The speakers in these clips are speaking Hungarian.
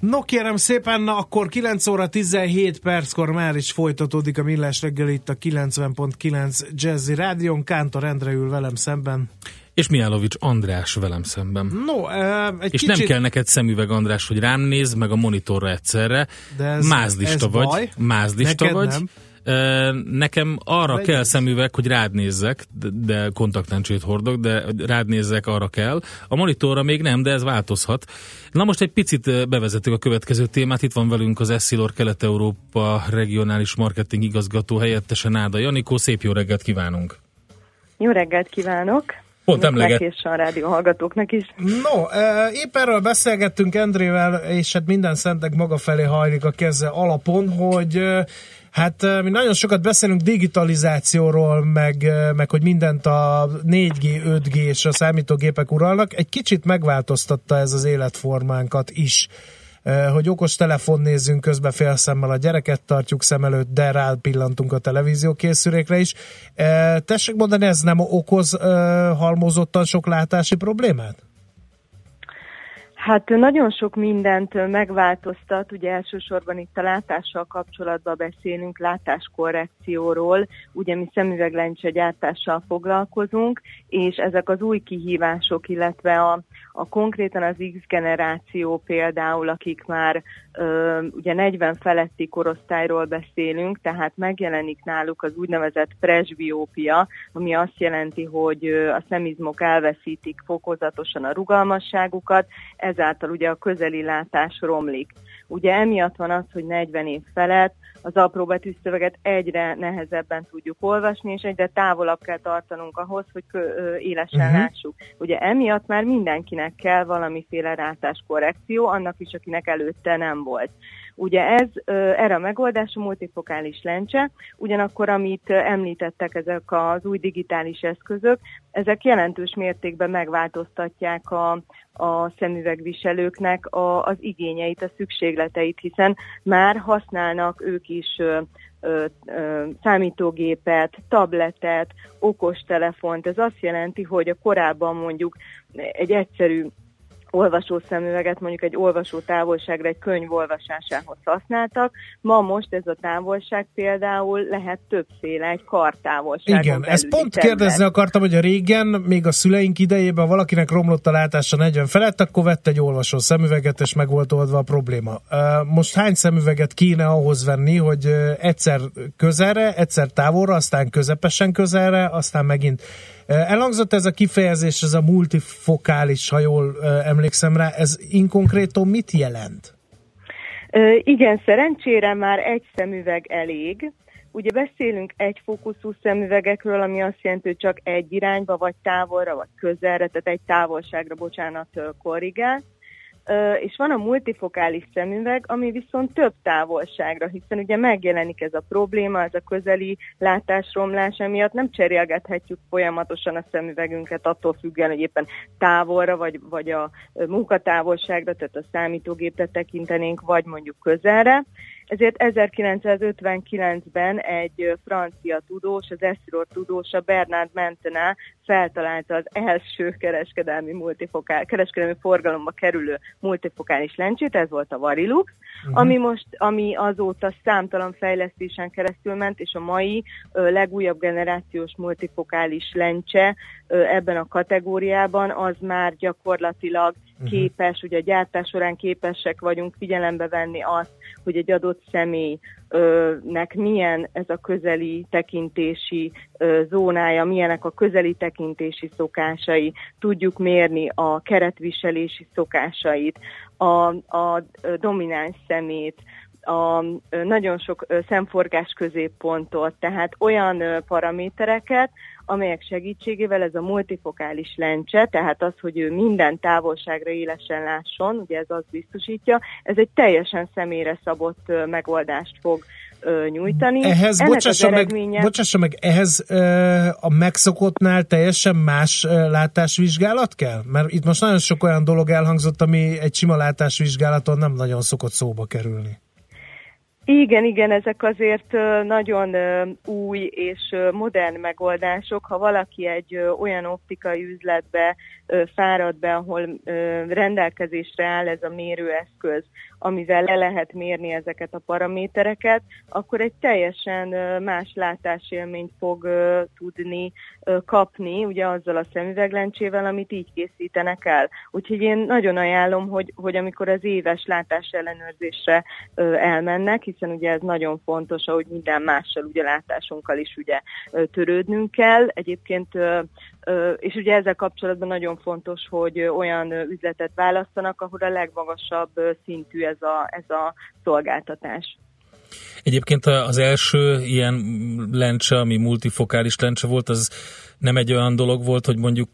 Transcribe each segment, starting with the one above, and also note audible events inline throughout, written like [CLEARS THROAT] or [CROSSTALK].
No kérem szépen, na akkor 9 óra 17 perckor már is folytatódik a millás reggel itt a 90.9 Jazzy Rádion. Kántor Endre ül velem szemben. És Miálovics András velem szemben. No, egy És kicsit... nem kell neked szemüveg, András, hogy rám néz, meg a monitorra egyszerre. De ez- Mázlista ez vagy. baj. Mázlista Neked vagy. nem. Nekem arra Legyen. kell szemüveg, hogy rád nézzek, de, kontaktlencsét hordok, de rád nézzek, arra kell. A monitorra még nem, de ez változhat. Na most egy picit ö, bevezetük a következő témát. Itt van velünk az Essilor Kelet-Európa regionális marketing igazgató helyettese Náda Janikó. Szép jó reggelt kívánunk! Jó reggelt kívánok! Pont emleget- és a rádió hallgatóknak is. No, épp erről beszélgettünk Endrével, és hát minden szentek maga felé hajlik a keze alapon, hogy hát mi nagyon sokat beszélünk digitalizációról, meg, meg hogy mindent a 4G, 5G és a számítógépek uralnak. Egy kicsit megváltoztatta ez az életformánkat is hogy okos telefon nézzünk közben félszemmel a gyereket tartjuk szem előtt, de rá pillantunk a televízió készülékre is. Tessék mondani, ez nem okoz halmozottan sok látási problémát? Hát nagyon sok mindent megváltoztat, ugye elsősorban itt a látással kapcsolatban beszélünk, látáskorrekcióról, ugye mi szemüveglencse gyártással foglalkozunk, és ezek az új kihívások, illetve a, a konkrétan az X generáció például, akik már ö, ugye 40 feletti korosztályról beszélünk, tehát megjelenik náluk az úgynevezett presbiópia, ami azt jelenti, hogy a szemizmok elveszítik fokozatosan a rugalmasságukat, ezáltal ugye a közeli látás romlik. Ugye emiatt van az, hogy 40 év felett az apró betűszöveget egyre nehezebben tudjuk olvasni, és egyre távolabb kell tartanunk ahhoz, hogy élesen uh-huh. lássuk. Ugye emiatt már mindenkinek kell valamiféle látáskorrekció, annak is, akinek előtte nem volt. Ugye ez, erre a megoldás a multifokális lencse, ugyanakkor amit említettek ezek az új digitális eszközök, ezek jelentős mértékben megváltoztatják a, a szemüvegviselőknek a, az igényeit, a szükségleteit, hiszen már használnak ők is számítógépet, tabletet, okostelefont. Ez azt jelenti, hogy a korábban mondjuk egy egyszerű olvasó szemüveget mondjuk egy olvasó távolságra egy könyv olvasásához használtak. Ma most ez a távolság például lehet többféle, egy kartávolságon Igen, ezt pont terület. kérdezni akartam, hogy a régen, még a szüleink idejében valakinek romlott a látása 40 felett, akkor vett egy olvasó szemüveget, és meg volt oldva a probléma. Most hány szemüveget kéne ahhoz venni, hogy egyszer közelre, egyszer távolra, aztán közepesen közelre, aztán megint Elhangzott ez a kifejezés, ez a multifokális, ha jól emlékszem rá, ez inkonkrétan mit jelent? Igen, szerencsére már egy szemüveg elég. Ugye beszélünk egy fókuszú szemüvegekről, ami azt jelenti, hogy csak egy irányba, vagy távolra, vagy közelre, tehát egy távolságra, bocsánat, korrigál. És van a multifokális szemüveg, ami viszont több távolságra, hiszen ugye megjelenik ez a probléma, ez a közeli látásromlás, emiatt nem cserélgethetjük folyamatosan a szemüvegünket attól függően, hogy éppen távolra, vagy, vagy a munkatávolságra, tehát a számítógépre tekintenénk, vagy mondjuk közelre. Ezért 1959-ben egy francia tudós, az Essilor tudósa Bernard Maintenat feltalálta az első kereskedelmi multifokál, kereskedelmi forgalomba kerülő multifokális lencsét, ez volt a Varilux, uh-huh. ami most, ami azóta számtalan fejlesztésen keresztül ment, és a mai ö, legújabb generációs multifokális lencse ö, ebben a kategóriában az már gyakorlatilag képes, ugye a gyártás során képesek vagyunk figyelembe venni azt, hogy egy adott személynek milyen ez a közeli tekintési ö, zónája, milyenek a közeli tekintési szokásai, tudjuk mérni a keretviselési szokásait, a, a domináns szemét, a nagyon sok szemforgás középpontot, tehát olyan paramétereket, amelyek segítségével ez a multifokális lencse, tehát az, hogy ő minden távolságra élesen lásson, ugye ez azt biztosítja, ez egy teljesen személyre szabott megoldást fog nyújtani. Ehhez, bocsássa, eredménye... meg, bocsássa meg, ehhez a megszokottnál teljesen más látásvizsgálat kell? Mert itt most nagyon sok olyan dolog elhangzott, ami egy sima látásvizsgálaton nem nagyon szokott szóba kerülni. Igen, igen, ezek azért nagyon új és modern megoldások. Ha valaki egy olyan optikai üzletbe fárad be, ahol rendelkezésre áll ez a mérőeszköz, amivel le lehet mérni ezeket a paramétereket, akkor egy teljesen más látásélményt fog tudni kapni, ugye azzal a szemüveglencsével, amit így készítenek el. Úgyhogy én nagyon ajánlom, hogy, hogy amikor az éves látás ellenőrzésre elmennek, hiszen ugye ez nagyon fontos, ahogy minden mással, ugye látásunkkal is ugye törődnünk kell. Egyébként és ugye ezzel kapcsolatban nagyon fontos, hogy olyan üzletet választanak, ahol a legmagasabb szintű ez a, ez a szolgáltatás. Egyébként az első ilyen lencse, ami multifokális lencse volt, az nem egy olyan dolog volt, hogy mondjuk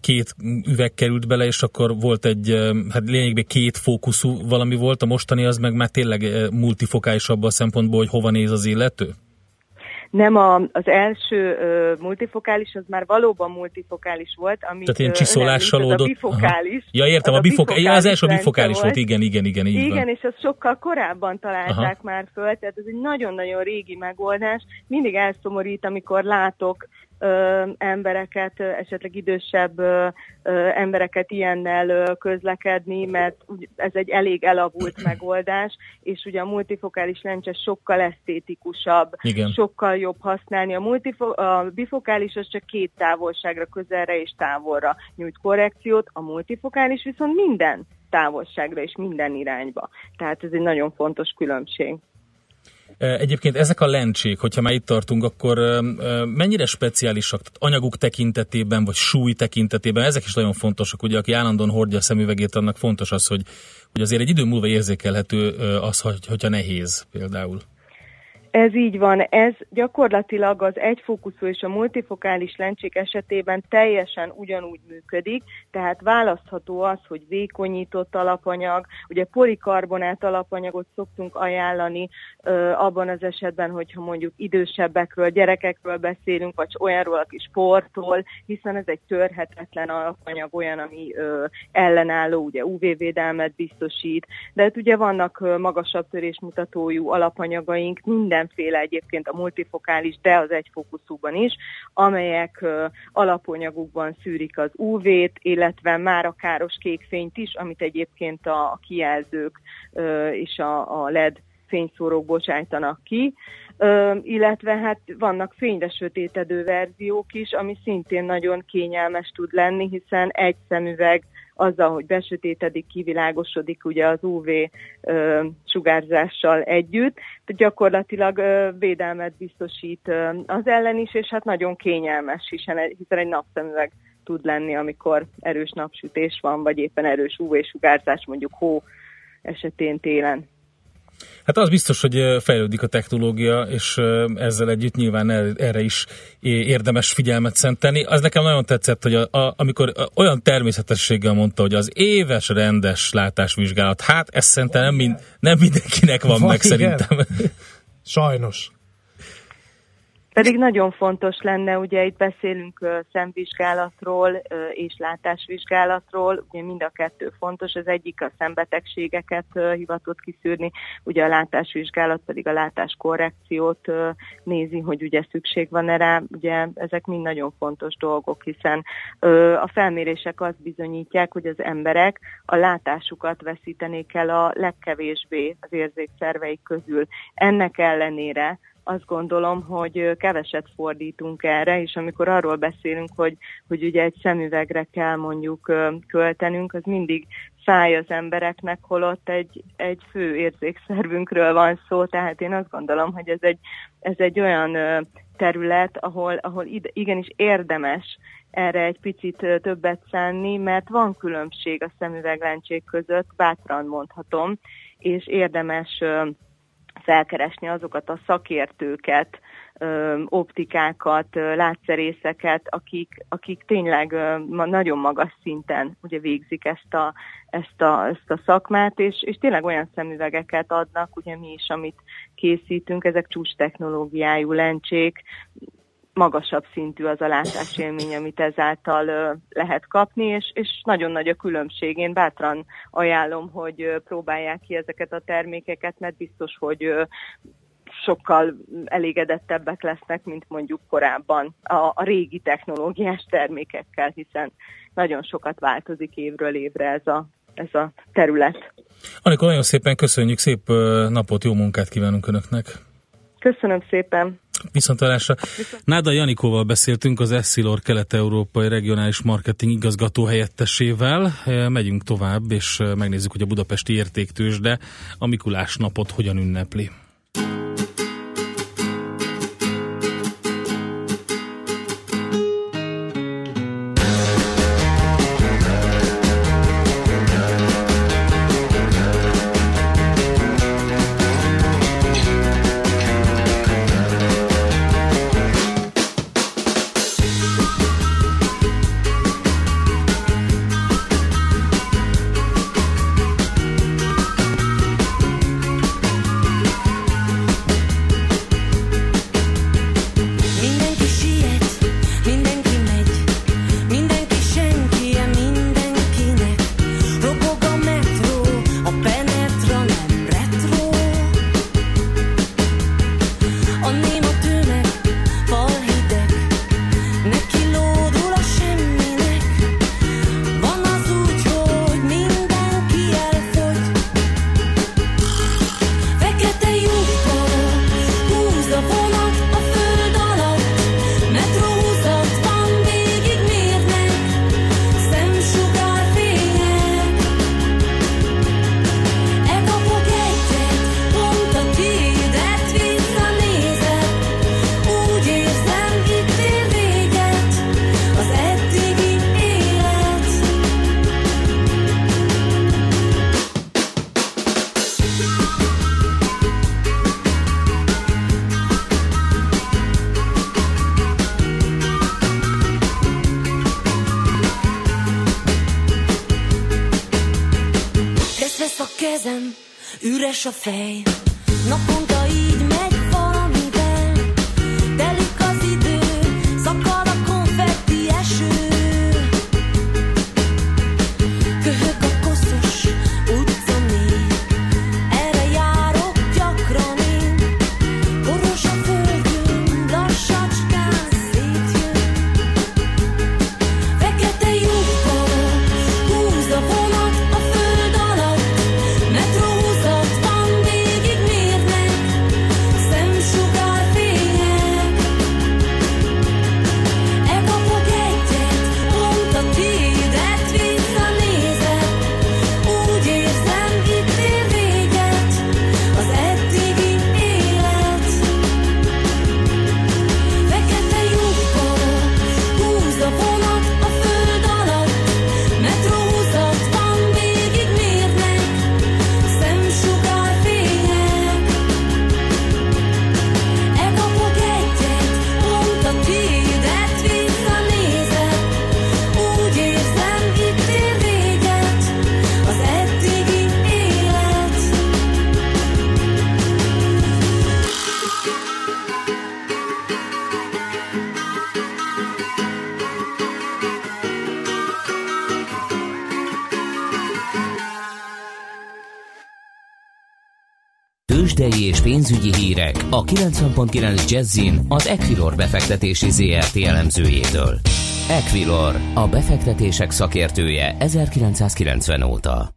két üveg került bele, és akkor volt egy, hát lényegében két fókuszú valami volt, a mostani az meg már tényleg multifokális abban a szempontból, hogy hova néz az illető? Nem, a, az első uh, multifokális, az már valóban multifokális volt, amit Tehát ilyen csiszolással oldott. A bifokális. Aha. Ja, értem, a, a bifokális. Ja, az első bifokális volt. volt, igen, igen, igen. Így igen, van. és azt sokkal korábban találták Aha. már föl, tehát ez egy nagyon-nagyon régi megoldás. Mindig elszomorít, amikor látok ö, embereket, esetleg idősebb ö, ö, embereket ilyennel ö, közlekedni, mert ez egy elég elavult [CLEARS THROAT] megoldás, és ugye a multifokális lencse sokkal esztétikusabb, Igen. sokkal jobb használni. A, multifo- a bifokális az csak két távolságra, közelre és távolra nyújt korrekciót, a multifokális viszont minden távolságra és minden irányba. Tehát ez egy nagyon fontos különbség. Egyébként ezek a lencsék, hogyha már itt tartunk, akkor mennyire speciálisak, tehát anyaguk tekintetében, vagy súly tekintetében, ezek is nagyon fontosak, ugye aki állandóan hordja a szemüvegét, annak fontos az, hogy, hogy azért egy idő múlva érzékelhető az, hogy, hogyha nehéz például. Ez így van. Ez gyakorlatilag az egyfókuszú és a multifokális lencsék esetében teljesen ugyanúgy működik, tehát választható az, hogy vékonyított alapanyag, ugye polikarbonát alapanyagot szoktunk ajánlani ö, abban az esetben, hogyha mondjuk idősebbekről, gyerekekről beszélünk, vagy olyanról, aki sportol, hiszen ez egy törhetetlen alapanyag, olyan, ami ö, ellenálló, ugye UV-védelmet biztosít, de hát ugye vannak ö, magasabb törésmutatójú alapanyagaink, minden mindenféle egyébként a multifokális, de az egyfókuszúban is, amelyek alapanyagukban szűrik az UV-t, illetve már a káros kékfényt is, amit egyébként a kijelzők és a, LED fényszórók bocsájtanak ki, Ö, illetve hát vannak fényre sötétedő verziók is, ami szintén nagyon kényelmes tud lenni, hiszen egy szemüveg azzal, hogy besötétedik, kivilágosodik ugye az UV sugárzással együtt, gyakorlatilag védelmet biztosít az ellen is, és hát nagyon kényelmes, hiszen egy napszemüveg tud lenni, amikor erős napsütés van, vagy éppen erős UV-sugárzás, mondjuk hó esetén télen. Hát az biztos, hogy fejlődik a technológia, és ezzel együtt nyilván erre is érdemes figyelmet szentelni. Az nekem nagyon tetszett, hogy a, a, amikor olyan természetességgel mondta, hogy az éves rendes látásvizsgálat, hát ez szerintem nem, mind, nem mindenkinek van, van meg igen. szerintem. Sajnos. Pedig nagyon fontos lenne, ugye itt beszélünk szemvizsgálatról és látásvizsgálatról, ugye mind a kettő fontos, az egyik a szembetegségeket hivatott kiszűrni, ugye a látásvizsgálat pedig a látáskorrekciót nézi, hogy ugye szükség van erre, ugye ezek mind nagyon fontos dolgok, hiszen a felmérések azt bizonyítják, hogy az emberek a látásukat veszítenék el a legkevésbé az érzékszerveik közül. Ennek ellenére azt gondolom, hogy keveset fordítunk erre, és amikor arról beszélünk, hogy, hogy ugye egy szemüvegre kell mondjuk költenünk, az mindig fáj az embereknek, holott egy, egy fő érzékszervünkről van szó, tehát én azt gondolom, hogy ez egy, ez egy olyan terület, ahol, ahol igenis érdemes erre egy picit többet szánni, mert van különbség a szemüveglencsék között, bátran mondhatom, és érdemes felkeresni azokat a szakértőket, optikákat, látszerészeket, akik, akik tényleg nagyon magas szinten ugye végzik ezt a, ezt a, ezt a szakmát, és, és tényleg olyan szemüvegeket adnak, ugye mi is, amit készítünk, ezek csúcs technológiájú lencsék, magasabb szintű az a látásélmény, amit ezáltal lehet kapni, és, és nagyon nagy a különbség. Én bátran ajánlom, hogy próbálják ki ezeket a termékeket, mert biztos, hogy sokkal elégedettebbek lesznek, mint mondjuk korábban a, a régi technológiás termékekkel, hiszen nagyon sokat változik évről évre ez a, ez a terület. Anikó, nagyon szépen köszönjük, szép napot, jó munkát kívánunk Önöknek! Köszönöm szépen! Viszontalásra. Viszont... Náda Janikóval beszéltünk az Essilor kelet-európai regionális marketing igazgató helyettesével. Megyünk tovább, és megnézzük, hogy a budapesti értéktősde a Mikulás napot hogyan ünnepli. chofé. Pénzügyi hírek a 90.9 Jazzin az Equilor befektetési ZRT elemzőjétől. Equilor, a befektetések szakértője 1990 óta.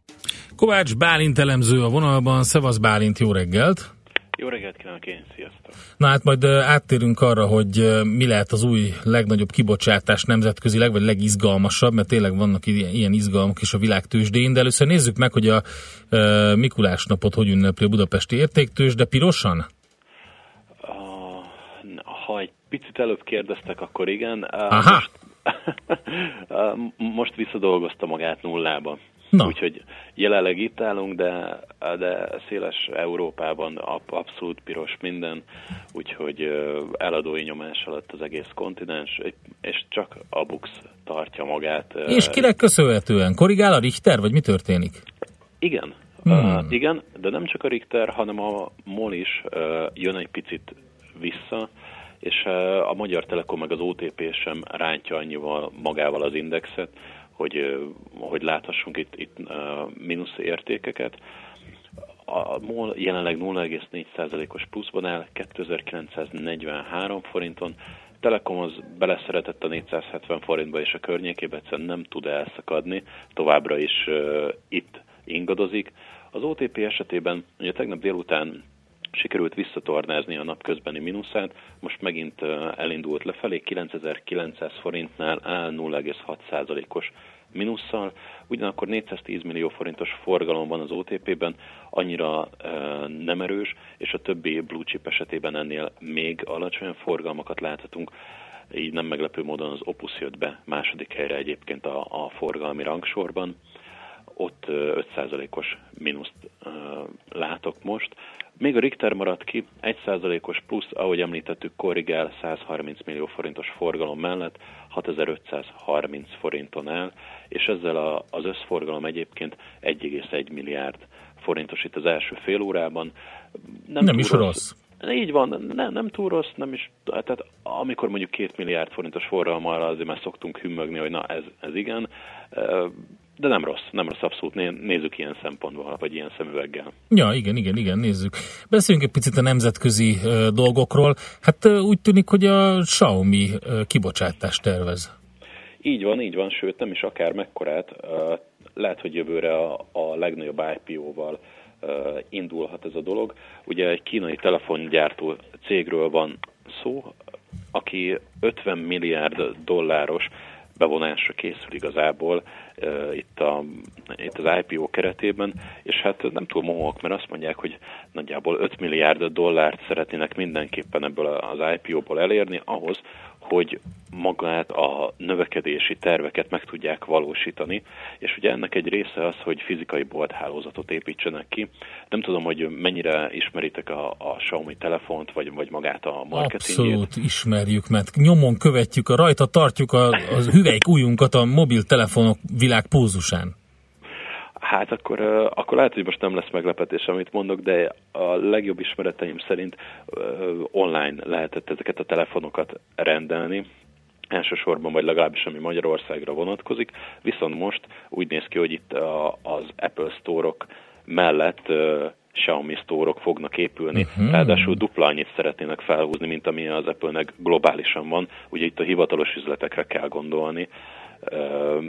Kovács Bálint elemző a vonalban. Szevasz Bálint, jó reggelt! Reggelt kívánok én, sziasztok! Na hát majd áttérünk arra, hogy mi lehet az új legnagyobb kibocsátás nemzetközileg, vagy legizgalmasabb, mert tényleg vannak ilyen izgalmak is a világtősdén, de először nézzük meg, hogy a Mikulás napot hogy ünnepli a budapesti értéktős, de pirosan? Ha egy picit előbb kérdeztek, akkor igen. Aha. Most, [LAUGHS] most visszadolgozta magát nullába. Na. Úgyhogy jelenleg itt állunk, de, de széles Európában ab, abszolút piros minden, úgyhogy eladói nyomás alatt az egész kontinens, és csak a Bux tartja magát. És kinek köszönhetően? Korrigál a Richter, vagy mi történik? Igen, Hmm. uh, igen, de nem csak a Richter, hanem a MOL is uh, jön egy picit vissza, és uh, a Magyar Telekom meg az OTP sem rántja annyival magával az indexet, hogy, hogy láthassunk itt, itt mínusz értékeket. A MOL jelenleg 0,4%-os pluszban áll, 2943 forinton, Telekom az beleszeretett a 470 forintba és a környékébe, egyszerűen nem tud elszakadni, továbbra is uh, itt ingadozik. Az OTP esetében ugye tegnap délután sikerült visszatornázni a napközbeni mínuszát, most megint elindult lefelé, 9900 forintnál áll 0,6%-os mínusszal, ugyanakkor 410 millió forintos forgalom van az OTP-ben, annyira uh, nem erős, és a többi blue chip esetében ennél még alacsonyabb forgalmakat láthatunk, így nem meglepő módon az Opus jött be második helyre egyébként a, a forgalmi rangsorban. Ott ö, 5%-os mínuszt ö, látok most. Még a Richter maradt ki, 1%-os plusz, ahogy említettük, korrigál 130 millió forintos forgalom mellett, 6530 forinton áll, és ezzel a, az összforgalom egyébként 1,1 milliárd forintos itt az első fél órában. Nem túl is rossz. Így van, nem, nem túl rossz, nem is, tehát amikor mondjuk két milliárd forintos forgalommal azért már szoktunk hümmögni, hogy na ez, ez igen, de nem rossz, nem rossz abszolút, Né- nézzük ilyen szempontból, vagy ilyen szemüveggel. Ja, igen, igen, igen, nézzük. Beszéljünk egy picit a nemzetközi dolgokról. Hát úgy tűnik, hogy a Xiaomi kibocsátást tervez. Így van, így van, sőt nem is akár mekkorát. Lehet, hogy jövőre a, a legnagyobb IPO-val indulhat ez a dolog. Ugye egy kínai telefongyártó cégről van szó, aki 50 milliárd dolláros bevonásra készül igazából uh, itt, a, itt az IPO keretében, és hát nem túl mohóak, mert azt mondják, hogy nagyjából 5 milliárd dollárt szeretnének mindenképpen ebből az IPO-ból elérni ahhoz, hogy magát a növekedési terveket meg tudják valósítani, és ugye ennek egy része az, hogy fizikai bolthálózatot építsenek ki. Nem tudom, hogy mennyire ismeritek a, a Xiaomi telefont, vagy, vagy magát a marketingjét. Abszolút ismerjük, mert nyomon követjük, a rajta tartjuk a, a hüvelyk ujjunkat a mobiltelefonok világ pózusán. Hát akkor, akkor lehet, hogy most nem lesz meglepetés, amit mondok, de a legjobb ismereteim szerint online lehetett ezeket a telefonokat rendelni, elsősorban, vagy legalábbis ami Magyarországra vonatkozik, viszont most úgy néz ki, hogy itt az Apple Store-ok mellett Xiaomi sztórok fognak épülni, uh-huh. ráadásul dupla annyit szeretnének felhúzni, mint ami az Apple-nek globálisan van, ugye itt a hivatalos üzletekre kell gondolni,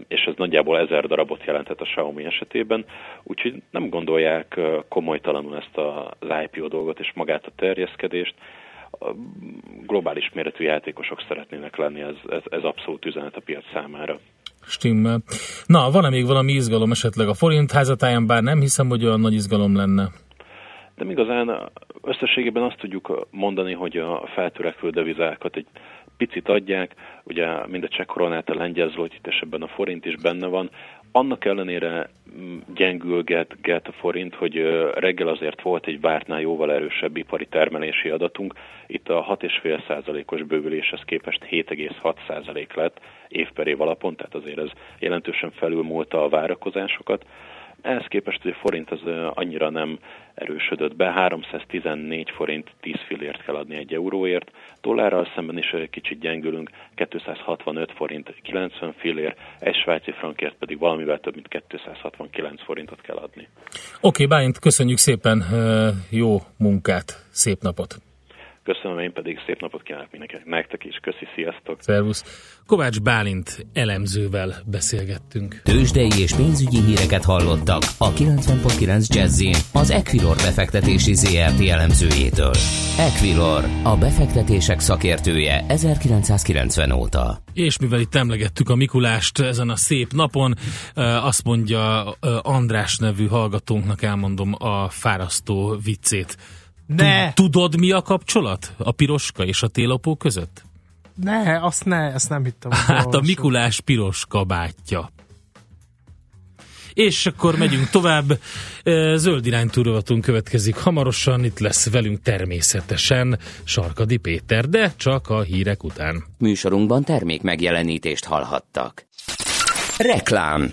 és ez nagyjából ezer darabot jelentett a Xiaomi esetében, úgyhogy nem gondolják komolytalanul ezt az IPO dolgot és magát a terjeszkedést. A globális méretű játékosok szeretnének lenni, ez, ez, ez abszolút üzenet a piac számára. Stimmel. Na, van-e még valami izgalom esetleg a forint házatáján, bár nem hiszem, hogy olyan nagy izgalom lenne. De igazán összességében azt tudjuk mondani, hogy a feltörekvő devizákat egy picit adják, ugye mind a cseh koronát, a lengyel zlotyit, és ebben a forint is benne van. Annak ellenére gyengülget get a forint, hogy reggel azért volt egy vártnál jóval erősebb ipari termelési adatunk. Itt a 6,5%-os bővüléshez képest 7,6% lett év per év alapon, tehát azért ez jelentősen felülmúlta a várakozásokat. Ehhez képest, hogy a forint az annyira nem erősödött be, 314 forint 10 fillért kell adni egy euróért, dollárral szemben is kicsit gyengülünk, 265 forint 90 fillér, egy svájci frankért pedig valamivel több mint 269 forintot kell adni. Oké, okay, Bálint, köszönjük szépen, jó munkát, szép napot! Köszönöm, én pedig szép napot kívánok mindenkinek, nektek is, köszi, sziasztok! Szervusz! Kovács Bálint elemzővel beszélgettünk. Tőzsdei és pénzügyi híreket hallottak a 90.9 jazz az Equilor befektetési ZRT elemzőjétől. Equilor, a befektetések szakértője 1990 óta. És mivel itt emlegettük a Mikulást ezen a szép napon, azt mondja András nevű hallgatónknak elmondom a fárasztó viccét. Ne! Tudod, mi a kapcsolat a piroska és a télapó között? Ne, azt ne, ezt nem hittem. Hát a Mikulás piros kabátja. És akkor megyünk tovább. Zöld iránytúrovatunk következik hamarosan. Itt lesz velünk természetesen Sarkadi Péter, de csak a hírek után. Műsorunkban termék megjelenítést hallhattak. Reklám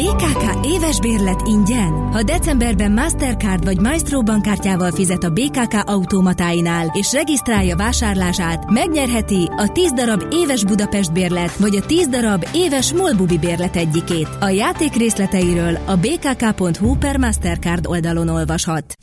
BKK éves bérlet ingyen. Ha decemberben Mastercard vagy Maestro bankkártyával fizet a BKK automatáinál és regisztrálja vásárlását, megnyerheti a 10 darab éves Budapest bérlet vagy a 10 darab éves Molbubi bérlet egyikét. A játék részleteiről a bkk.hu per Mastercard oldalon olvashat.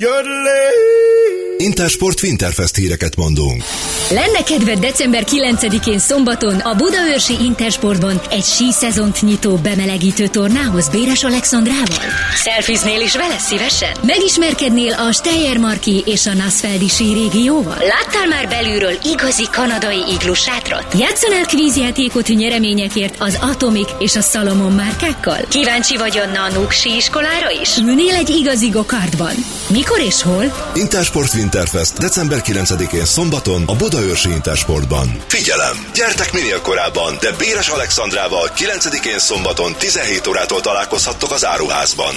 Intersport Winterfest híreket mondunk. Lenne kedved december 9-én szombaton a Budaörsi Intersportban egy sí szezont nyitó bemelegítő tornához Béres Alexandrával? Szelfiznél is vele szívesen? Megismerkednél a Steiermarki és a Nasfeldi sí régióval? Láttál már belülről igazi kanadai iglus sátrat? Játszanál kvízjátékot nyereményekért az Atomic és a Salomon márkákkal? Kíváncsi vagy a Nanook sí iskolára is? Ülnél egy igazi gokartban? Mikor és hol? Intersport Winterfest december 9-én szombaton a Budaörsi Intersportban. Figyelem! Gyertek minél korábban, de Béres Alexandrával 9-én szombaton 17 órától találkozhattok az áruházban.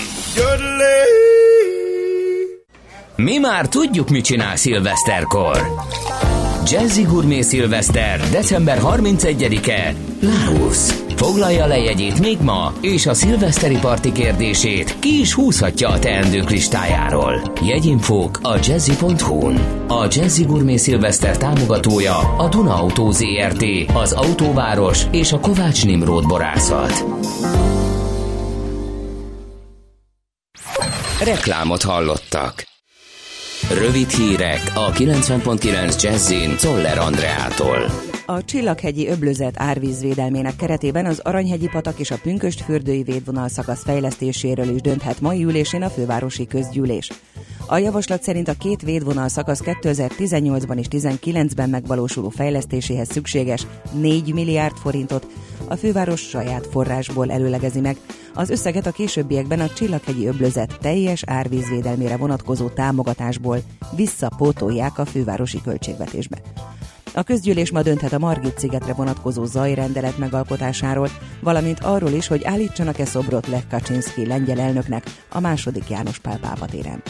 Mi már tudjuk, mit csinál szilveszterkor. Jazzy Gourmet Szilveszter, december 31-e, Laos. Foglalja le jegyét még ma, és a szilveszteri parti kérdését ki is húzhatja a teendők listájáról. Jegyinfók a jazzy.hu-n. A Jazzy Gourmet Szilveszter támogatója a Duna Auto ZRT, az Autóváros és a Kovács Nimród borászat. Reklámot hallottak. Rövid hírek a 90.9 Jazzin Toller Andreától. A Csillaghegyi öblözet árvízvédelmének keretében az Aranyhegyi patak és a Pünköst fürdői védvonal szakasz fejlesztéséről is dönthet mai ülésén a fővárosi közgyűlés. A javaslat szerint a két védvonal szakasz 2018-ban és 2019-ben megvalósuló fejlesztéséhez szükséges 4 milliárd forintot a főváros saját forrásból előlegezi meg. Az összeget a későbbiekben a Csillaghegyi öblözet teljes árvízvédelmére vonatkozó támogatásból visszapótolják a fővárosi költségvetésbe. A közgyűlés ma dönthet a Margit szigetre vonatkozó zajrendelet megalkotásáról, valamint arról is, hogy állítsanak-e szobrot Lech Kaczynszki lengyel elnöknek a második János Pál pápa téren.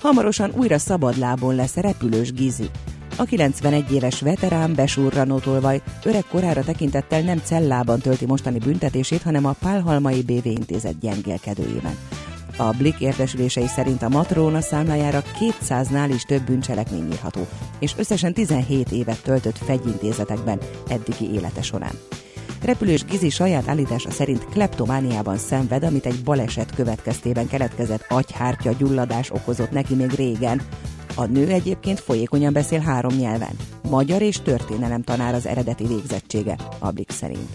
Hamarosan újra szabadlábon lesz repülős Gizi. A 91 éves veterán besurranótolvaj öreg korára tekintettel nem cellában tölti mostani büntetését, hanem a Pálhalmai BV intézet gyengélkedőjében. A Blik értesülései szerint a matróna számlájára 200-nál is több bűncselekmény írható, és összesen 17 évet töltött fegyintézetekben eddigi élete során. Repülős Gizi saját állítása szerint kleptomániában szenved, amit egy baleset következtében keletkezett agyhártya gyulladás okozott neki még régen. A nő egyébként folyékonyan beszél három nyelven. Magyar és történelem tanár az eredeti végzettsége, a Blik szerint.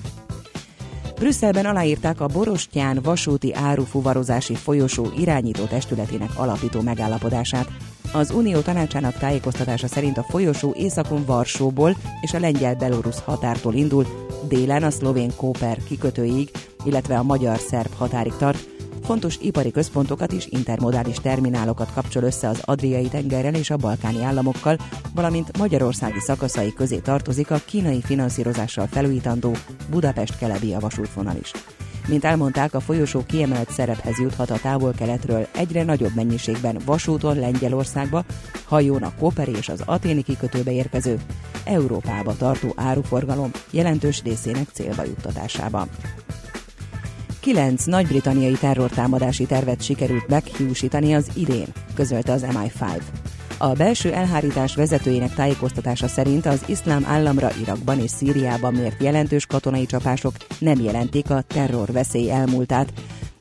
Brüsszelben aláírták a Borostyán vasúti árufuvarozási folyosó irányító testületének alapító megállapodását. Az Unió tanácsának tájékoztatása szerint a folyosó északon Varsóból és a lengyel-belorusz határtól indul, délen a szlovén Kóper kikötőig, illetve a magyar-szerb határig tart, fontos ipari központokat és intermodális terminálokat kapcsol össze az Adriai tengerrel és a balkáni államokkal, valamint magyarországi szakaszai közé tartozik a kínai finanszírozással felújítandó Budapest-Kelebia vasútvonal is. Mint elmondták, a folyosó kiemelt szerephez juthat a távol-keletről egyre nagyobb mennyiségben vasúton Lengyelországba, hajón a Koperi és az Aténi kikötőbe érkező, Európába tartó áruforgalom jelentős részének célba juttatásában. Kilenc nagy-britanniai terrortámadási tervet sikerült meghiúsítani az idén, közölte az MI5. A belső elhárítás vezetőjének tájékoztatása szerint az iszlám államra Irakban és Szíriában mért jelentős katonai csapások nem jelentik a terror veszély elmúltát.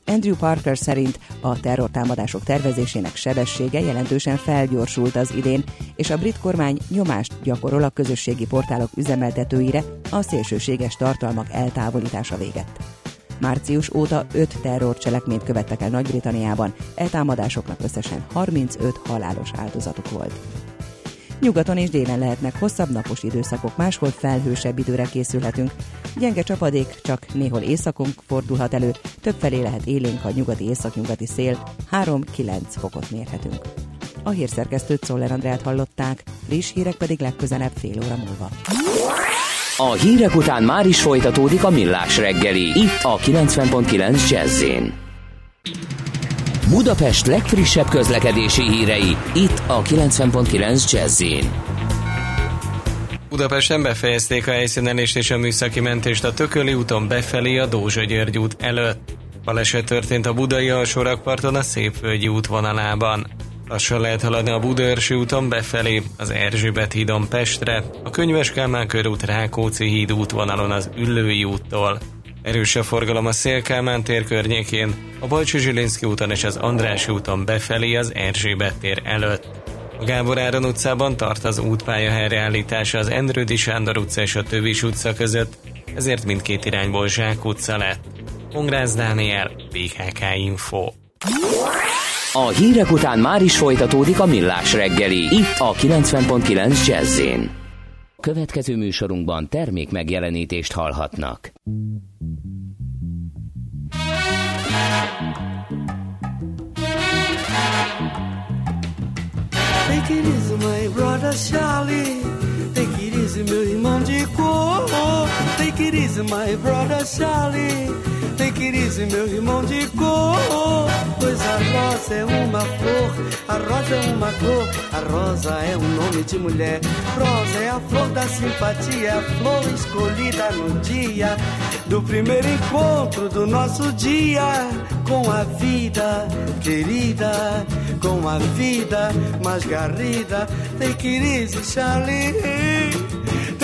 Andrew Parker szerint a terrortámadások tervezésének sebessége jelentősen felgyorsult az idén, és a brit kormány nyomást gyakorol a közösségi portálok üzemeltetőire a szélsőséges tartalmak eltávolítása véget. Március óta 5 terrorcselekményt követtek el Nagy-Britanniában, e támadásoknak összesen 35 halálos áldozatuk volt. Nyugaton és délen lehetnek hosszabb napos időszakok, máshol felhősebb időre készülhetünk. Gyenge csapadék csak néhol északon fordulhat elő, többfelé lehet élénk a nyugati északnyugati szél, 3-9 fokot mérhetünk. A hírszerkesztőt Szoller Andrát hallották, friss hírek pedig legközelebb fél óra múlva. A hírek után már is folytatódik a millás reggeli, itt a 90.9 jazz Budapest legfrissebb közlekedési hírei, itt a 90.9 jazz Budapesten befejezték a helyszínelést és a műszaki mentést a Tököli úton befelé a Dózsa György út előtt. Baleset történt a Budai alsórakparton a Szépvölgyi útvonalában. Lassan lehet haladni a Budaörsi úton befelé, az Erzsébet hídon Pestre, a Könyves Kálmán körút Rákóczi híd útvonalon az Üllői úttól. Erős a forgalom a Szélkámán tér környékén, a Bajcsi Zsilinszki úton és az Andrási úton befelé az Erzsébet tér előtt. A Gábor Áron utcában tart az útpálya helyreállítása az Endrődi Sándor utca és a Tövis utca között, ezért mindkét irányból Zsák utca lett. Ongrász Dániel, BKK Info. A hírek után már is folytatódik a millás reggeli, itt a 90.9 jazz Következő műsorunkban termék megjelenítést hallhatnak. Take it easy, my brother Charlie. Take it easy, meu irmão de cor. Take it easy, my brother Charlie. It easy, meu irmão de cor. Pois a rosa é uma flor, a rosa é uma cor, a rosa é um nome de mulher. Rosa é a flor da simpatia, a flor escolhida no dia do primeiro encontro do nosso dia com a vida querida, com a vida mais garrida. It easy, Charlie.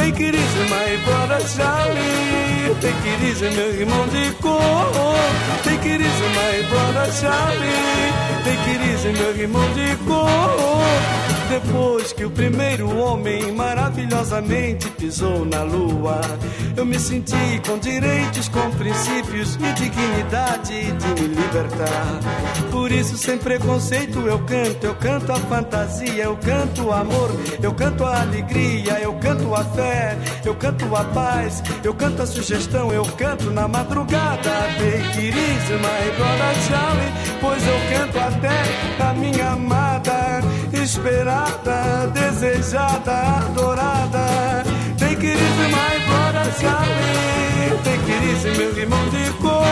Take it easy, my brother Charlie. Take it easy, meu irmão de cor. Take it easy, my brother Charlie. Take it easy, meu irmão de cor. Depois que o primeiro homem maravilhosamente pisou na lua, eu me senti com direitos, com princípios e dignidade de me libertar. Por isso, sem preconceito, eu canto, eu canto a fantasia, eu canto o amor, eu canto a alegria, eu canto a fé, eu canto a paz, eu canto a sugestão, eu canto na madrugada. Take it easy, my brother Charlie, pois eu canto até a minha amada esperada, desejada, adorada. Take it easy, my brother Charlie. Take meu irmão de cor.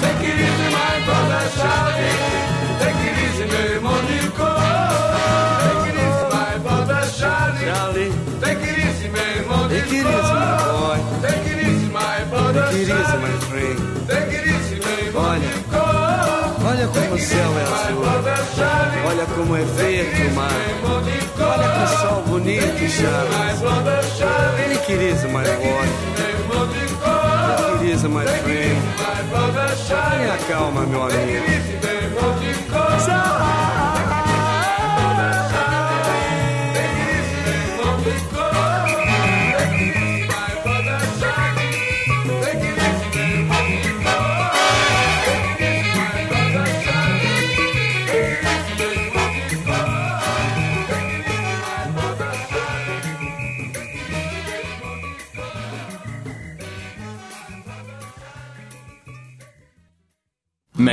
Take it easy, my brother Charlie. It easy, my friend. Take it easy, cor. Olha como o céu é azul. Olha como é verde o mar. Olha que sol bonito, Charles. Ele queria my boy. Ele queria my friend. Tenha calma, meu amigo.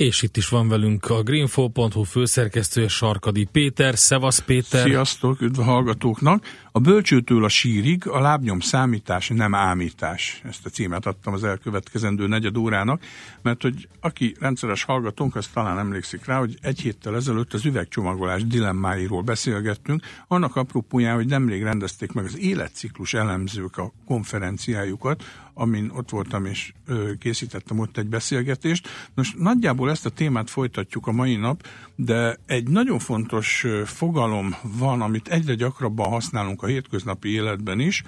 És itt is van velünk a greenfo.hu főszerkesztője Sarkadi Péter. Szevasz Péter! Sziasztok, üdv a hallgatóknak! A bölcsőtől a sírig a lábnyom számítás nem ámítás. Ezt a címet adtam az elkövetkezendő negyed órának, mert hogy aki rendszeres hallgatónk, az talán emlékszik rá, hogy egy héttel ezelőtt az üvegcsomagolás dilemmáiról beszélgettünk, annak apropóján, hogy nemrég rendezték meg az életciklus elemzők a konferenciájukat, amin ott voltam és készítettem ott egy beszélgetést. Most nagyjából ezt a témát folytatjuk a mai nap, de egy nagyon fontos fogalom van, amit egyre gyakrabban használunk a hétköznapi életben is,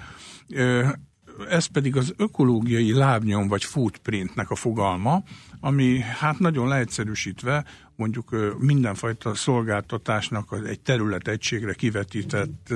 ez pedig az ökológiai lábnyom vagy footprintnek a fogalma, ami hát nagyon leegyszerűsítve mondjuk mindenfajta szolgáltatásnak egy terület egységre kivetített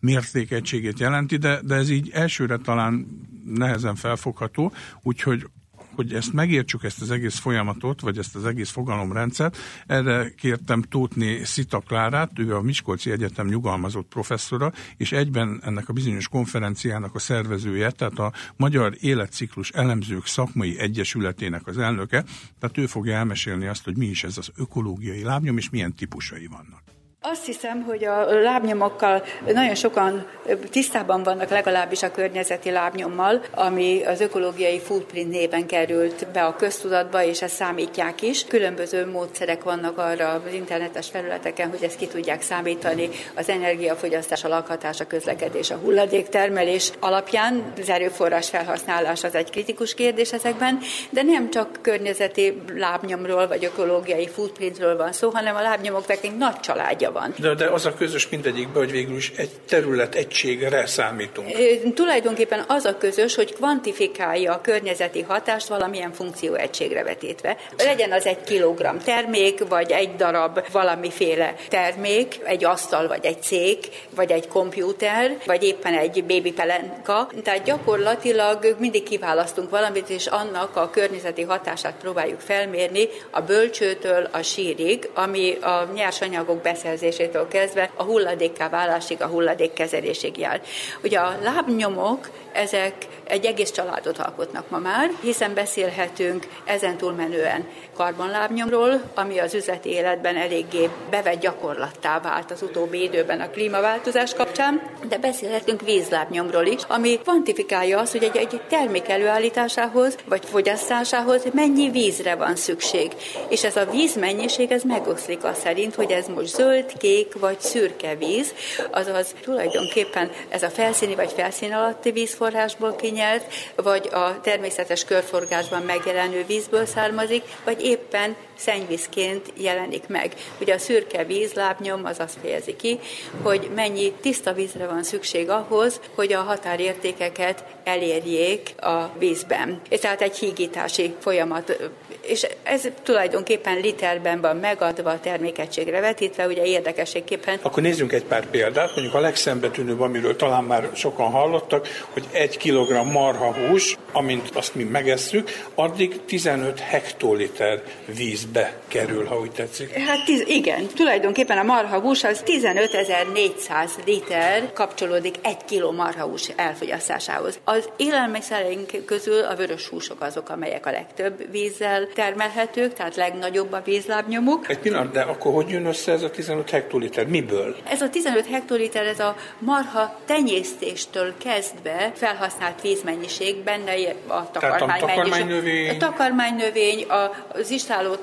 mértékegységét jelenti, de, de ez így elsőre talán nehezen felfogható, úgyhogy hogy ezt megértsük, ezt az egész folyamatot, vagy ezt az egész fogalomrendszert, erre kértem Tótné Szita Klárát, ő a Miskolci Egyetem nyugalmazott professzora, és egyben ennek a bizonyos konferenciának a szervezője, tehát a Magyar Életciklus Elemzők Szakmai Egyesületének az elnöke, tehát ő fogja elmesélni azt, hogy mi is ez az ökológiai lábnyom, és milyen típusai vannak. Azt hiszem, hogy a lábnyomokkal nagyon sokan tisztában vannak legalábbis a környezeti lábnyommal, ami az ökológiai footprint néven került be a köztudatba, és ezt számítják is. Különböző módszerek vannak arra az internetes felületeken, hogy ezt ki tudják számítani az energiafogyasztás, a lakhatás, a közlekedés, a hulladéktermelés alapján. Az erőforrás felhasználás az egy kritikus kérdés ezekben, de nem csak környezeti lábnyomról vagy ökológiai footprintről van szó, hanem a lábnyomoknak egy nagy családja van. De, de az a közös mindegyikben, hogy végül is egy terület egységre számítunk. Tulajdonképpen az a közös, hogy kvantifikálja a környezeti hatást valamilyen funkcióegységre vetítve. Legyen az egy kilogramm termék, vagy egy darab valamiféle termék, egy asztal, vagy egy cég, vagy egy kompjúter, vagy éppen egy bébi pelenka. Tehát gyakorlatilag mindig kiválasztunk valamit, és annak a környezeti hatását próbáljuk felmérni a bölcsőtől a sírig, ami a nyersanyagok beszerzését elhelyezésétől kezdve a hulladékká válásig, a hulladék kezelésig jár. Ugye a lábnyomok, ezek egy egész családot alkotnak ma már, hiszen beszélhetünk ezen túlmenően karbonlábnyomról, ami az üzleti életben eléggé bevett gyakorlattá vált az utóbbi időben a klímaváltozás kapcsán, de beszélhetünk vízlábnyomról is, ami kvantifikálja azt, hogy egy, egy termék előállításához vagy fogyasztásához mennyi vízre van szükség. És ez a vízmennyiség, ez megoszlik az szerint, hogy ez most zöld, kék vagy szürke víz, azaz tulajdonképpen ez a felszíni vagy felszín alatti vízforrásból kinyert, vagy a természetes körforgásban megjelenő vízből származik, vagy éppen szennyvízként jelenik meg. Ugye a szürke vízlábnyom az azt fejezi ki, hogy mennyi tiszta vízre van szükség ahhoz, hogy a határértékeket elérjék a vízben. És tehát egy hígítási folyamat. És ez tulajdonképpen literben van megadva a termékegységre vetítve, ugye érdekességképpen. Akkor nézzünk egy pár példát, mondjuk a legszembetűnőbb, amiről talán már sokan hallottak, hogy egy kilogramm marha hús, amint azt mi megesszük, addig 15 hektoliter vízbe kerül, ha úgy tetszik. Hát tiz, igen, tulajdonképpen a marhahús az 15.400 liter kapcsolódik egy kiló marhahús elfogyasztásához. Az élelmiszereink közül a vörös húsok azok, amelyek a legtöbb vízzel termelhetők, tehát legnagyobb a vízlábnyomuk. Egy pillanat, de akkor hogy jön össze ez a 15 hektoliter? Miből? Ez a 15 hektoliter, ez a marha tenyésztéstől kezdve felhasznált vízmennyiség, benne a takarmánynövény, a takarmánynövény, az istáló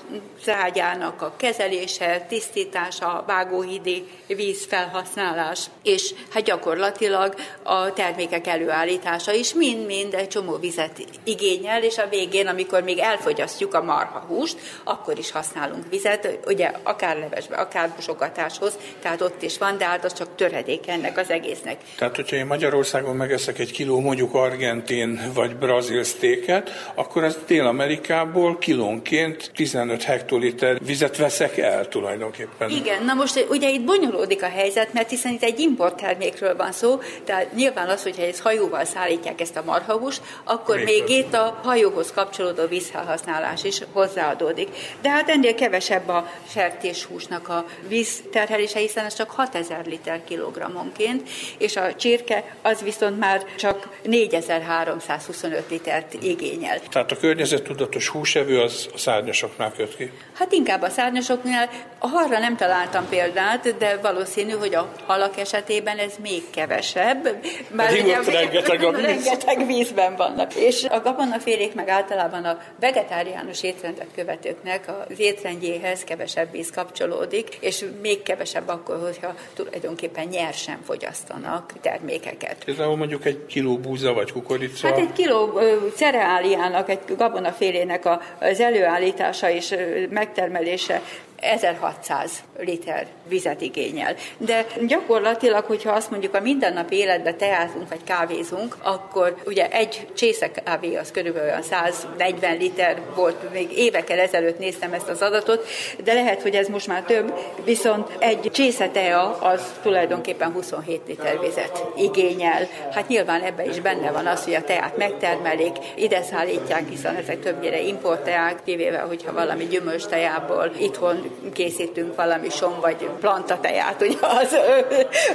trágyának a kezelése, tisztítása, vágóhídi vízfelhasználás, és hát gyakorlatilag a termékek előállítása is mind-mind egy csomó vizet igényel, és a végén, amikor még elfogyasztjuk a marhahúst, akkor is használunk vizet, ugye akár levesbe, akár busogatáshoz, tehát ott is van, de hát az csak töredék ennek az egésznek. Tehát, hogyha én Magyarországon megeszek egy kiló mondjuk argentin vagy brazil sztéket, akkor az Dél-Amerikából kilónként 15 hektoliter vizet veszek el tulajdonképpen. Igen, na most ugye itt bonyolódik a helyzet, mert hiszen itt egy importtermékről van szó, tehát nyilván az, hogyha ezt hajóval szállítják ezt a marhahúst, akkor még, még itt a hajóhoz kapcsolódó vízfelhasználás is hozzáadódik. De hát ennél kevesebb a sertéshúsnak a vízterhelése, hiszen ez csak 6000 liter kilogrammonként, és a csirke az viszont már csak 4325 litert igényel. Tehát a környezettudatos húsevő az a szárnyasoknál köt ki? Hát inkább a szárnyasoknál. A harra nem találtam példát, de valószínű, hogy a halak esetében ez még kevesebb. Már ugye rengeteg, a víz. [LAUGHS] rengeteg vízben vannak. És a gabonafélék meg általában a vegetáriánus étrendet követőknek az étrendjéhez kevesebb víz kapcsolódik, és még kevesebb akkor, hogyha tulajdonképpen nyersen fogyasztanak termékeket. Például mondjuk egy kiló búza vagy kukorica? Hát egy kiló cereáliának, egy gabonafélének az előállítása és megtermelése 1600 liter vizet igényel. De gyakorlatilag, hogyha azt mondjuk a mindennapi életben teázunk vagy kávézunk, akkor ugye egy csésze kávé az körülbelül olyan 140 liter volt, még évekkel ezelőtt néztem ezt az adatot, de lehet, hogy ez most már több, viszont egy csésze tea az tulajdonképpen 27 liter vizet igényel. Hát nyilván ebben is benne van az, hogy a teát megtermelik, ide szállítják, hiszen ezek többnyire importteák, kivéve, hogyha valami gyümölcs tejából itthon készítünk valami som vagy planta teját, ugye az,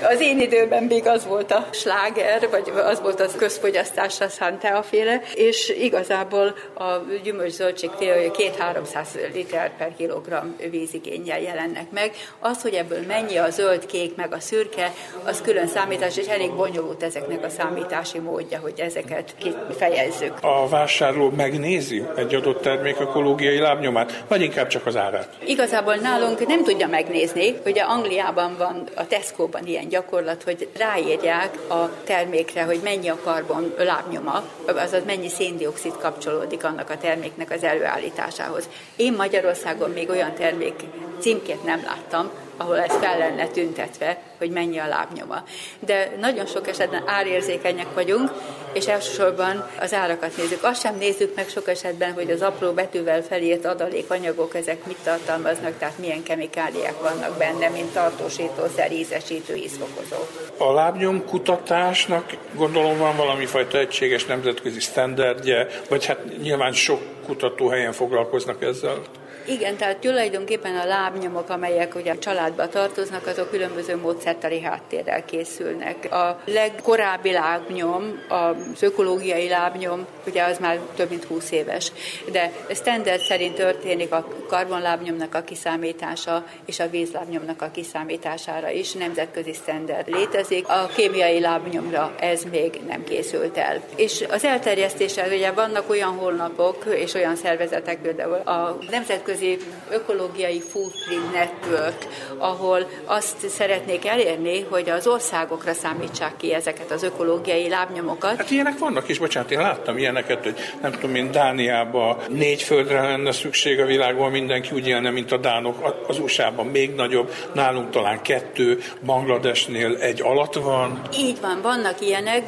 az én időben még az volt a sláger, vagy az volt az közfogyasztásra szánt teaféle, és igazából a gyümölcs zöldség fél 2-300 liter per kilogramm vízigényel jelennek meg. Az, hogy ebből mennyi a zöld, kék, meg a szürke, az külön számítás, és elég bonyolult ezeknek a számítási módja, hogy ezeket kifejezzük. A vásárló megnézi egy adott termék ökológiai lábnyomát, vagy inkább csak az árát? Igazából nálunk nem tudja megnézni, hogy Angliában van, a Tesco-ban ilyen gyakorlat, hogy ráírják a termékre, hogy mennyi a karbon lábnyoma, azaz mennyi széndiokszid kapcsolódik annak a terméknek az előállításához. Én Magyarországon még olyan termék címkét nem láttam, ahol ez fel lenne tüntetve, hogy mennyi a lábnyoma. De nagyon sok esetben árérzékenyek vagyunk, és elsősorban az árakat nézzük. Azt sem nézzük meg sok esetben, hogy az apró betűvel felírt adalékanyagok, ezek mit tartalmaznak, tehát milyen kemikáliák vannak benne, mint tartósítószer, ízesítő, ízfokozó. A lábnyom kutatásnak gondolom van valami fajta egységes nemzetközi sztenderdje, vagy hát nyilván sok kutatóhelyen foglalkoznak ezzel. Igen, tehát tulajdonképpen a lábnyomok, amelyek ugye a családba tartoznak, azok különböző módszertari háttérrel készülnek. A legkorábbi lábnyom, az ökológiai lábnyom, ugye az már több mint 20 éves, de standard szerint történik a karbonlábnyomnak a kiszámítása és a vízlábnyomnak a kiszámítására is nemzetközi standard létezik. A kémiai lábnyomra ez még nem készült el. És az elterjesztéssel ugye vannak olyan honlapok és olyan szervezetek, például a nemzetközi nemzetközi ökológiai footprint network, ahol azt szeretnék elérni, hogy az országokra számítsák ki ezeket az ökológiai lábnyomokat. Hát ilyenek vannak is, bocsánat, én láttam ilyeneket, hogy nem tudom, mint Dániában négy földre lenne szükség a világban, mindenki úgy élne, mint a dánok, az USA-ban még nagyobb, nálunk talán kettő, Bangladesnél egy alatt van. Így van, vannak ilyenek,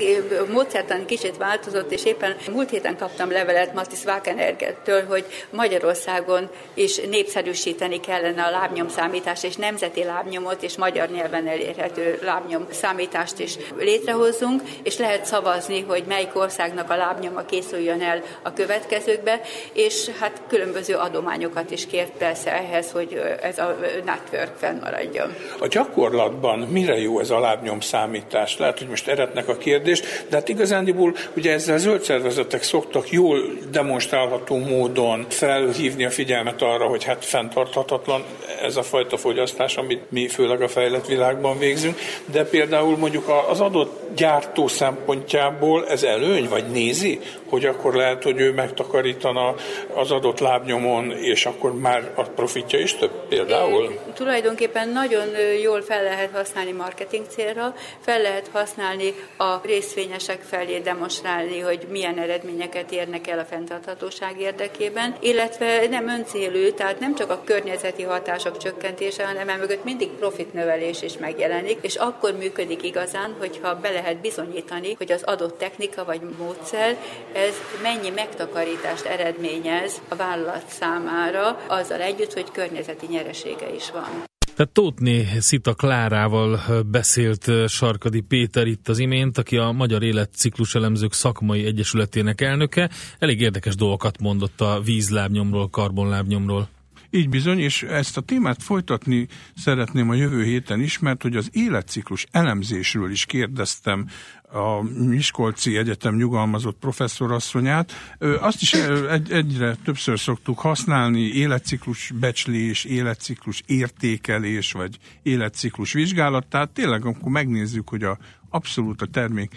módszertan kicsit változott, és éppen múlt héten kaptam levelet Matis Wakenergettől, hogy Magyarországon és népszerűsíteni kellene a lábnyomszámítást, és nemzeti lábnyomot, és magyar nyelven elérhető lábnyom számítást is létrehozzunk, és lehet szavazni, hogy melyik országnak a lábnyoma készüljön el a következőkbe, és hát különböző adományokat is kért persze ehhez, hogy ez a network fennmaradjon. A gyakorlatban mire jó ez a lábnyom számítás? Lehet, hogy most eretnek a kérdést, de hát igazándiból ugye ezzel zöld szervezetek szoktak jól demonstrálható módon felhívni a figyelmet arra, hogy hát fenntarthatatlan ez a fajta fogyasztás, amit mi főleg a fejlett világban végzünk, de például mondjuk az adott gyártó szempontjából ez előny, vagy nézi, hogy akkor lehet, hogy ő megtakarítana az adott lábnyomon, és akkor már a profitja is több például? É, tulajdonképpen nagyon jól fel lehet használni marketing célra, fel lehet használni a részvényesek felé demonstrálni, hogy milyen eredményeket érnek el a fenntarthatóság érdekében, illetve nem öncélű, tehát nem csak a környezeti hatások csökkentése, hanem emögött mindig profitnövelés is megjelenik, és akkor működik igazán, hogyha be lehet bizonyítani, hogy az adott technika vagy módszer ez mennyi megtakarítást eredményez a vállalat számára, azzal együtt, hogy környezeti nyeresége is van. Tehát Tótné Szita Klárával beszélt Sarkadi Péter itt az imént, aki a Magyar Életciklus Elemzők Szakmai Egyesületének elnöke. Elég érdekes dolgokat mondott a vízlábnyomról, karbonlábnyomról. Így bizony, és ezt a témát folytatni szeretném a jövő héten is, mert hogy az életciklus elemzésről is kérdeztem a Miskolci Egyetem nyugalmazott professzorasszonyát. Azt is egy, egyre többször szoktuk használni, életciklus becslés, életciklus értékelés, vagy életciklus vizsgálat, tehát tényleg akkor megnézzük, hogy a abszolút a termék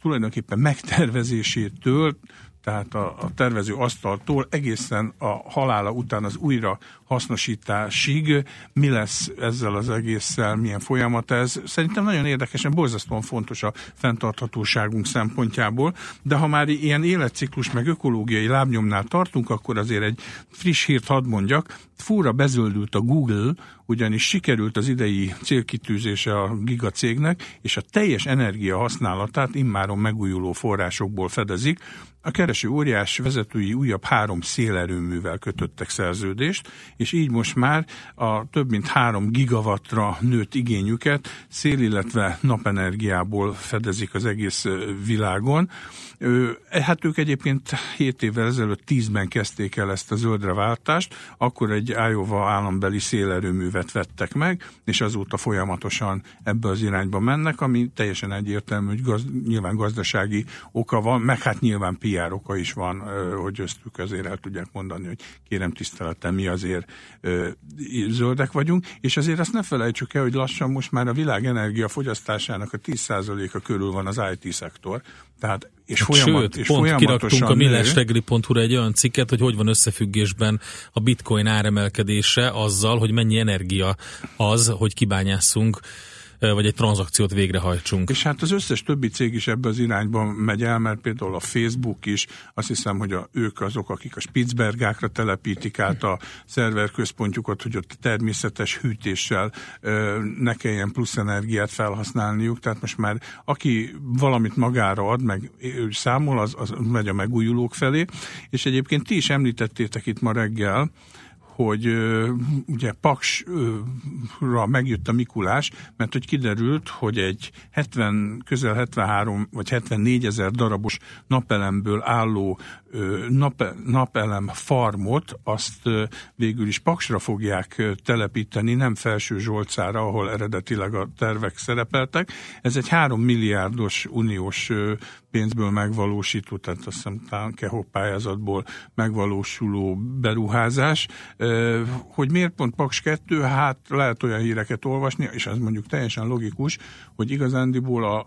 tulajdonképpen megtervezésétől tehát a, a tervező asztaltól egészen a halála után az újra hasznosításig mi lesz ezzel az egésszel, milyen folyamat ez. Szerintem nagyon érdekesen, borzasztóan fontos a fenntarthatóságunk szempontjából, de ha már ilyen életciklus meg ökológiai lábnyomnál tartunk, akkor azért egy friss hírt hadd mondjak, fúra bezöldült a Google, ugyanis sikerült az idei célkitűzése a gigacégnek, és a teljes energia használatát immáron megújuló forrásokból fedezik. A kereső óriás vezetői újabb három szélerőművel kötöttek szerződést, és így most már a több mint három gigawattra nőtt igényüket szél, illetve napenergiából fedezik az egész világon. Hát ők egyébként 7 évvel ezelőtt 10-ben kezdték el ezt a zöldre váltást, akkor egy Iowa állambeli szélerőművet vettek meg, és azóta folyamatosan ebbe az irányba mennek, ami teljesen egyértelmű, hogy gaz, nyilván gazdasági oka van, meg hát nyilván PR oka is van, hogyöztük azért el tudják mondani, hogy kérem tiszteletem, mi azért zöldek vagyunk, és azért azt ne felejtsük el, hogy lassan most már a világ energia fogyasztásának a 10%-a körül van az IT-szektor, tehát és, hát folyamat, Sőt, és pont kiraktunk a millástegri.hu-ra egy olyan cikket, hogy hogy van összefüggésben a bitcoin áremelkedése azzal, hogy mennyi energia az, hogy kibányásszunk vagy egy tranzakciót végrehajtsunk. És hát az összes többi cég is ebbe az irányba megy el, mert például a Facebook is, azt hiszem, hogy a, ők azok, akik a Spitzbergákra telepítik át a szerverközpontjukat, hogy ott természetes hűtéssel ne kelljen plusz energiát felhasználniuk, tehát most már aki valamit magára ad, meg ő számol, az, az megy a megújulók felé, és egyébként ti is említettétek itt ma reggel, hogy ugye Paksra megjött a Mikulás, mert hogy kiderült, hogy egy 70, közel 73 vagy 74 ezer darabos napelemből álló nap, napelem farmot, azt végül is Paksra fogják telepíteni, nem Felső Zsolcára, ahol eredetileg a tervek szerepeltek. Ez egy 3 milliárdos uniós pénzből megvalósító, tehát azt hiszem talán Keho pályázatból megvalósuló beruházás. Hogy miért pont Paks 2? Hát lehet olyan híreket olvasni, és ez mondjuk teljesen logikus, hogy igazándiból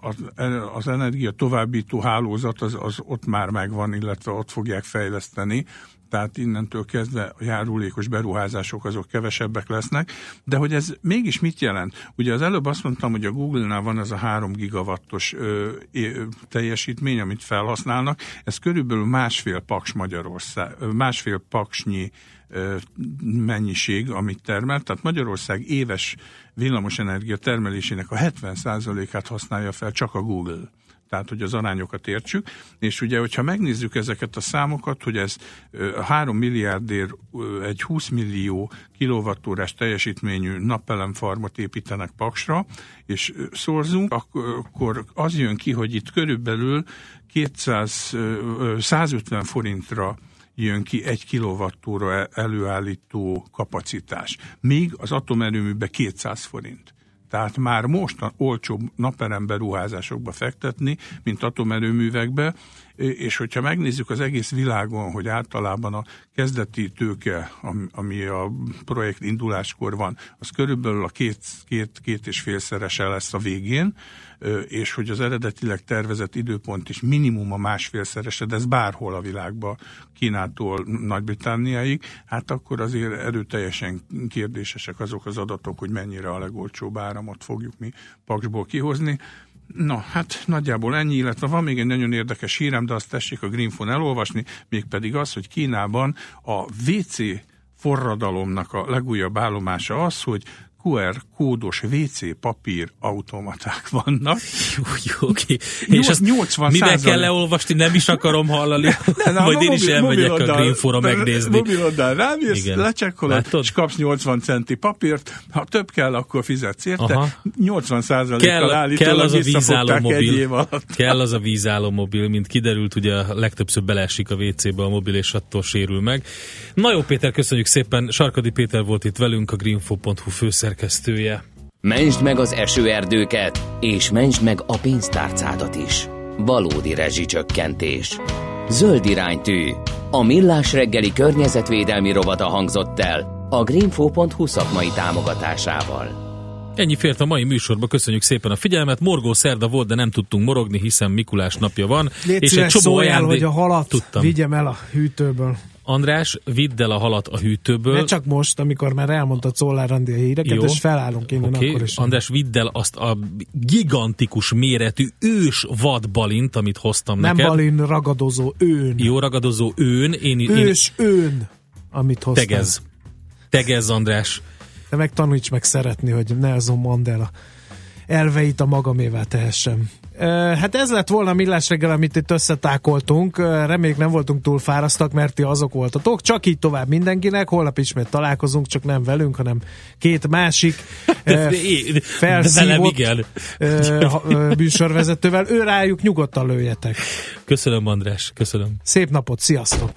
az energia továbbító hálózat az, az ott már megvan, illetve ott fogják fejleszteni, tehát innentől kezdve a járulékos beruházások azok kevesebbek lesznek, de hogy ez mégis mit jelent? Ugye az előbb azt mondtam, hogy a Google-nál van ez a 3 gigawattos ö, ö, teljesítmény, amit felhasználnak, ez körülbelül másfél paks Magyarország, másfél paksnyi ö, mennyiség, amit termel, tehát Magyarország éves villamosenergia termelésének a 70%-át használja fel csak a Google tehát hogy az arányokat értsük, és ugye, hogyha megnézzük ezeket a számokat, hogy ez 3 milliárdért egy 20 millió kilovattórás teljesítményű napelemfarmot építenek Paksra, és szorzunk, akkor az jön ki, hogy itt körülbelül 200, 150 forintra jön ki egy kilovattóra előállító kapacitás. Míg az atomerőműbe 200 forint. Tehát már most olcsóbb naperem beruházásokba fektetni, mint atomerőművekbe, és hogyha megnézzük az egész világon, hogy általában a kezdeti tőke, ami a projekt induláskor van, az körülbelül a két, két, két és félszerese lesz a végén, és hogy az eredetileg tervezett időpont is minimum a másfélszerese, de ez bárhol a világban, Kínától Nagy-Britanniáig, hát akkor azért erőteljesen kérdésesek azok az adatok, hogy mennyire a legolcsóbb áramot fogjuk mi Paksból kihozni. Na, hát nagyjából ennyi, illetve van még egy nagyon érdekes hírem, de azt tessék a Greenphone elolvasni, mégpedig az, hogy Kínában a WC forradalomnak a legújabb állomása az, hogy QR kódos WC papír automaták vannak. Jó, jó, oké. És ezt 80 mire kell leolvasni, nem is akarom hallani, [LAUGHS] ne, ne, majd én is elmegyek a Greenfora megnézni. Mobiloddal rámész, lecsekkolod, és kapsz 80 centi papírt, ha több kell, akkor fizetsz érte. Aha. 80 százalékkal állítólag kell az a vízálló mobil, Kell az a vízálló mobil, mint kiderült, ugye legtöbbször beleesik a WC-be a mobil, és attól sérül meg. Na jó, Péter, köszönjük szépen. Sarkadi Péter volt itt velünk, a greenfo.hu főszerkesztő szerkesztője. Mentsd meg az esőerdőket, és mentsd meg a pénztárcádat is. Valódi rezsicsökkentés. Zöld iránytű. A millás reggeli környezetvédelmi rovata hangzott el a greenfo.hu szakmai támogatásával. Ennyi fért a mai műsorba, köszönjük szépen a figyelmet. Morgó szerda volt, de nem tudtunk morogni, hiszen Mikulás napja van. Légy és egy csomó ajándék... hogy a halat tudtam. vigyem el a hűtőből. András, vidd el a halat a hűtőből. Ne csak most, amikor már elmondta Czollár Andi a híreket, Jó. és felállunk innen okay. akkor is. András, vidd el azt a gigantikus méretű ős vadbalint, amit hoztam Nem neked. balin, ragadozó őn. Jó, ragadozó őn. Én, ős én... őn, amit hoztam. Tegez. Tegezz András. De meg taníts meg szeretni, hogy Nelson Mandela elveit a magamével tehessem. Hát ez lett volna a millás reggel, amit itt összetákoltunk. Reméljük nem voltunk túl fárasztak, mert ti azok voltatok. Csak így tovább mindenkinek. Holnap ismét találkozunk, csak nem velünk, hanem két másik [LAUGHS] felszívott műsorvezetővel. Ő rájuk nyugodtan lőjetek. Köszönöm, András. Köszönöm. Szép napot, sziasztok!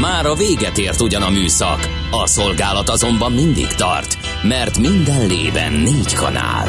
Már a véget ért ugyan a műszak. A szolgálat azonban mindig tart, mert minden lében négy kanál.